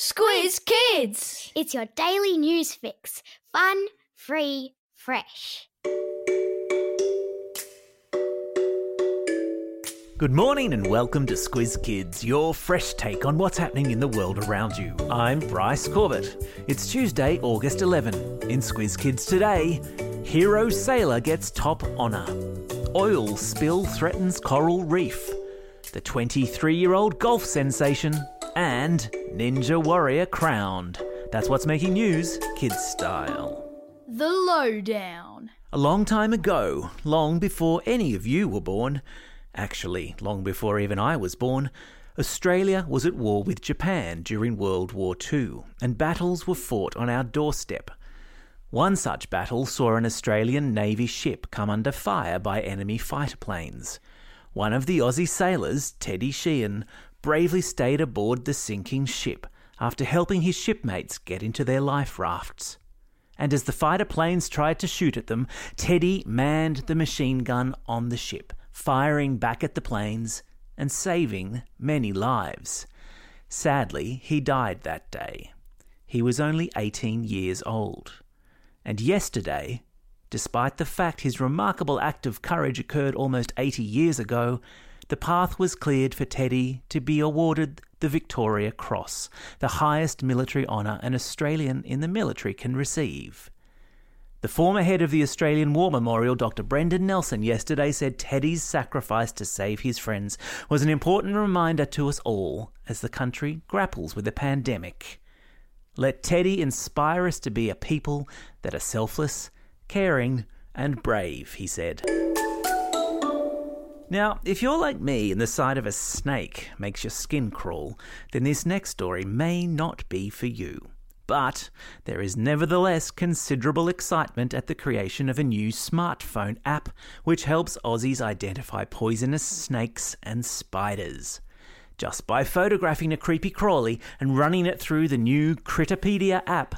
Squiz Kids! It's your daily news fix. Fun, free, fresh. Good morning and welcome to Squiz Kids, your fresh take on what's happening in the world around you. I'm Bryce Corbett. It's Tuesday, August 11. In Squiz Kids today, hero sailor gets top honour. Oil spill threatens coral reef. The 23 year old golf sensation. And Ninja Warrior crowned. That's what's making news, kids style. The Lowdown. A long time ago, long before any of you were born, actually, long before even I was born, Australia was at war with Japan during World War II, and battles were fought on our doorstep. One such battle saw an Australian Navy ship come under fire by enemy fighter planes. One of the Aussie sailors, Teddy Sheean, bravely stayed aboard the sinking ship after helping his shipmates get into their life rafts. And as the fighter planes tried to shoot at them, Teddy manned the machine gun on the ship, firing back at the planes and saving many lives. Sadly, he died that day. He was only 18 years old. And yesterday, despite the fact his remarkable act of courage occurred almost 80 years ago, the path was cleared for Teddy to be awarded the Victoria Cross, the highest military honour an Australian in the military can receive. The former head of the Australian War Memorial, Dr. Brendan Nelson, yesterday said Teddy's sacrifice to save his friends was an important reminder to us all as the country grapples with the pandemic. Let Teddy inspire us to be a people that are selfless, caring, and brave, he said. Now, if you're like me and the sight of a snake makes your skin crawl, then this next story may not be for you. But there is nevertheless considerable excitement at the creation of a new smartphone app which helps Aussies identify poisonous snakes and spiders. Just by photographing a creepy crawly and running it through the new Critterpedia app,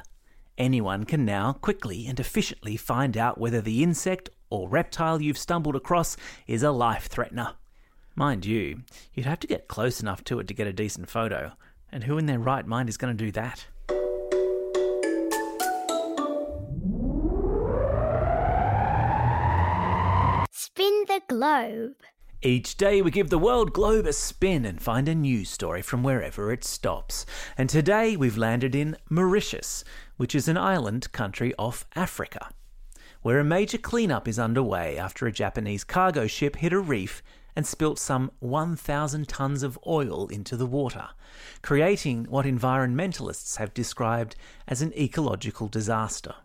anyone can now quickly and efficiently find out whether the insect or reptile you've stumbled across is a life threatener. Mind you, you'd have to get close enough to it to get a decent photo, and who in their right mind is going to do that? Spin the globe. Each day we give the world globe a spin and find a news story from wherever it stops. And today we've landed in Mauritius, which is an island country off Africa where a major cleanup is underway after a Japanese cargo ship hit a reef and spilt some 1,000 tons of oil into the water, creating what environmentalists have described as an ecological disaster.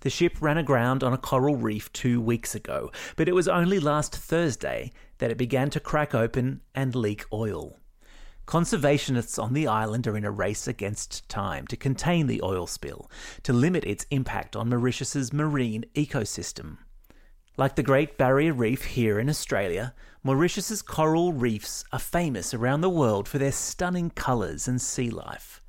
The ship ran aground on a coral reef two weeks ago, but it was only last Thursday that it began to crack open and leak oil. Conservationists on the island are in a race against time to contain the oil spill, to limit its impact on Mauritius's marine ecosystem. Like the Great Barrier Reef here in Australia, Mauritius's coral reefs are famous around the world for their stunning colours and sea life.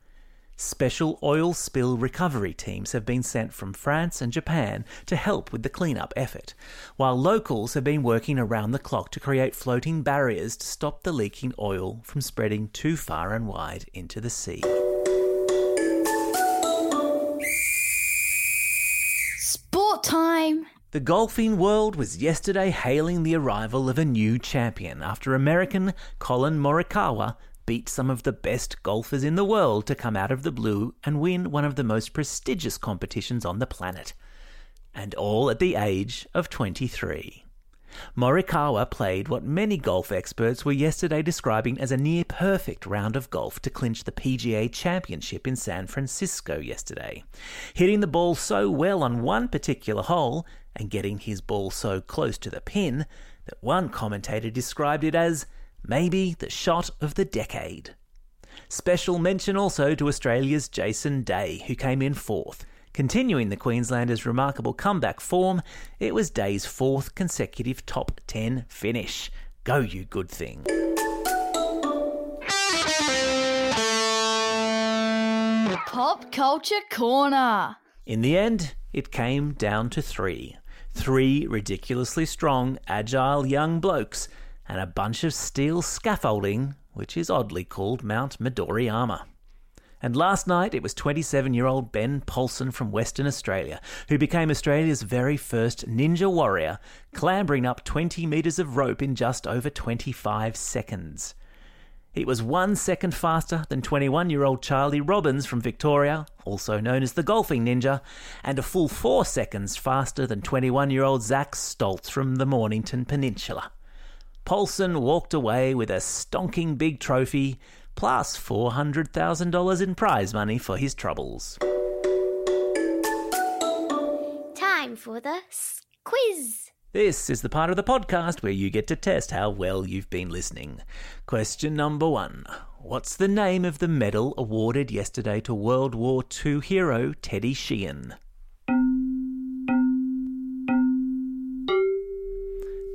Special oil spill recovery teams have been sent from France and Japan to help with the cleanup effort, while locals have been working around the clock to create floating barriers to stop the leaking oil from spreading too far and wide into the sea. Sport time! The golfing world was yesterday hailing the arrival of a new champion after American Collin Morikawa beat some of the best golfers in the world to come out of the blue and win one of the most prestigious competitions on the planet. And all at the age of 23. Morikawa played what many golf experts were yesterday describing as a near perfect round of golf to clinch the PGA Championship in San Francisco yesterday, hitting the ball so well on one particular hole and getting his ball so close to the pin that one commentator described it as maybe the shot of the decade. Special mention also to Australia's Jason Day, who came in fourth. Continuing the Queenslanders' remarkable comeback form, it was Day's fourth consecutive top 10 finish. Go, you good thing. Pop Culture Corner. In the end, it came down to three. Three ridiculously strong, agile young blokes and a bunch of steel scaffolding, which is oddly called Mount Midoriyama. And last night it was 27 year old Ben Polson from Western Australia who became Australia's very first ninja warrior, clambering up 20 metres of rope in just over 25 seconds. He was one second faster than 21 year old Charlie Robbins from Victoria, also known as the golfing ninja, and a full four seconds faster than 21 year old Zach Stoltz from the Mornington Peninsula. Polson walked away with a stonking big trophy plus $400,000 in prize money for his troubles. Time for the quiz. This is the part of the podcast where you get to test how well you've been listening. Question number one What's the name of the medal awarded yesterday to World War II hero Teddy Sheean?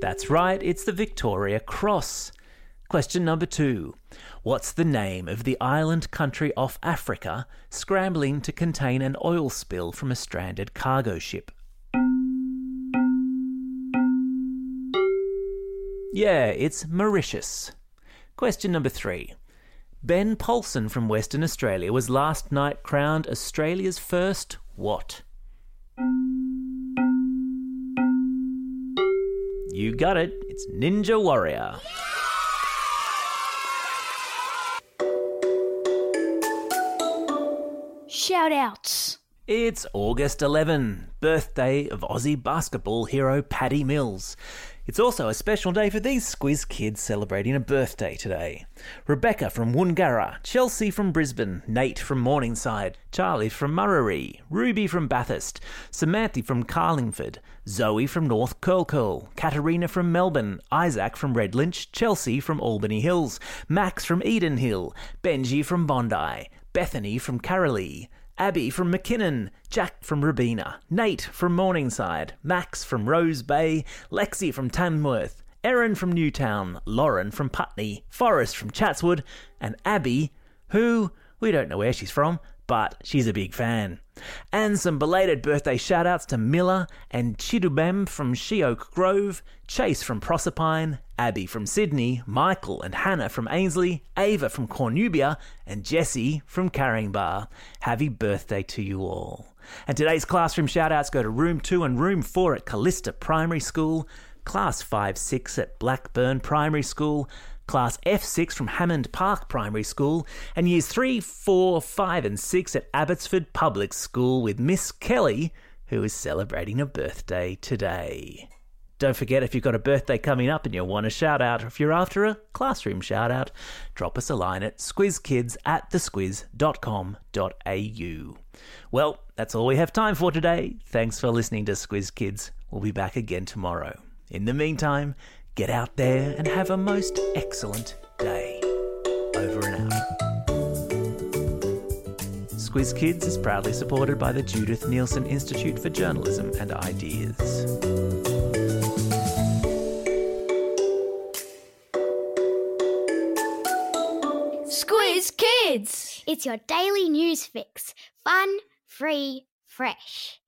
That's right, it's the Victoria Cross. Question number two. What's the name of the island country off Africa scrambling to contain an oil spill from a stranded cargo ship? Yeah, it's Mauritius. Question number three. Ben Polson from Western Australia was last night crowned Australia's first what? You got it. It's Ninja Warrior. Shout outs. It's August 11, birthday of Aussie basketball hero Patty Mills. It's also a special day for these Squiz kids celebrating a birthday today. Rebecca from Woongarra, Chelsea from Brisbane, Nate from Morningside, Charlie from Murray, Ruby from Bathurst, Samantha from Carlingford, Zoe from North Curl Curl, Katarina from Melbourne, Isaac from Redlynch, Chelsea from Albany Hills, Max from Eden Hill, Benji from Bondi, Bethany from Carolee, Abby from McKinnon, Jack from Rabina, Nate from Morningside, Max from Rose Bay, Lexi from Tamworth, Erin from Newtown, Lauren from Putney, Forrest from Chatswood, and Abby, who we don't know where she's from, but she's a big fan. And some belated birthday shout outs to Miller and Chidubem from Sheoak Grove, Chase from Proserpine, Abby from Sydney, Michael and Hannah from Ainslie, Ava from Cornubia, and Jessie from Caringbah. Happy birthday to you all. And today's classroom shout outs go to Room 2 and Room 4 at Callista Primary School, Class 5 6 at Blackburn Primary School, Class F6 from Hammond Park Primary School, and Years 3, 4, 5, and 6 at Abbotsford Public School with Miss Kelly, who is celebrating a birthday today. Don't forget if you've got a birthday coming up and you want a shout out, or if you're after a classroom shout out, drop us a line at squizkids at thesquiz.com.au. Well, that's all we have time for today. Thanks for listening to Squiz Kids. We'll be back again tomorrow. In the meantime, get out there and have a most excellent day. Over and out. Squiz Kids is proudly supported by the Judith Neilson Institute for Journalism and Ideas. Squiz Kids. It's your daily news fix. Fun, free, fresh.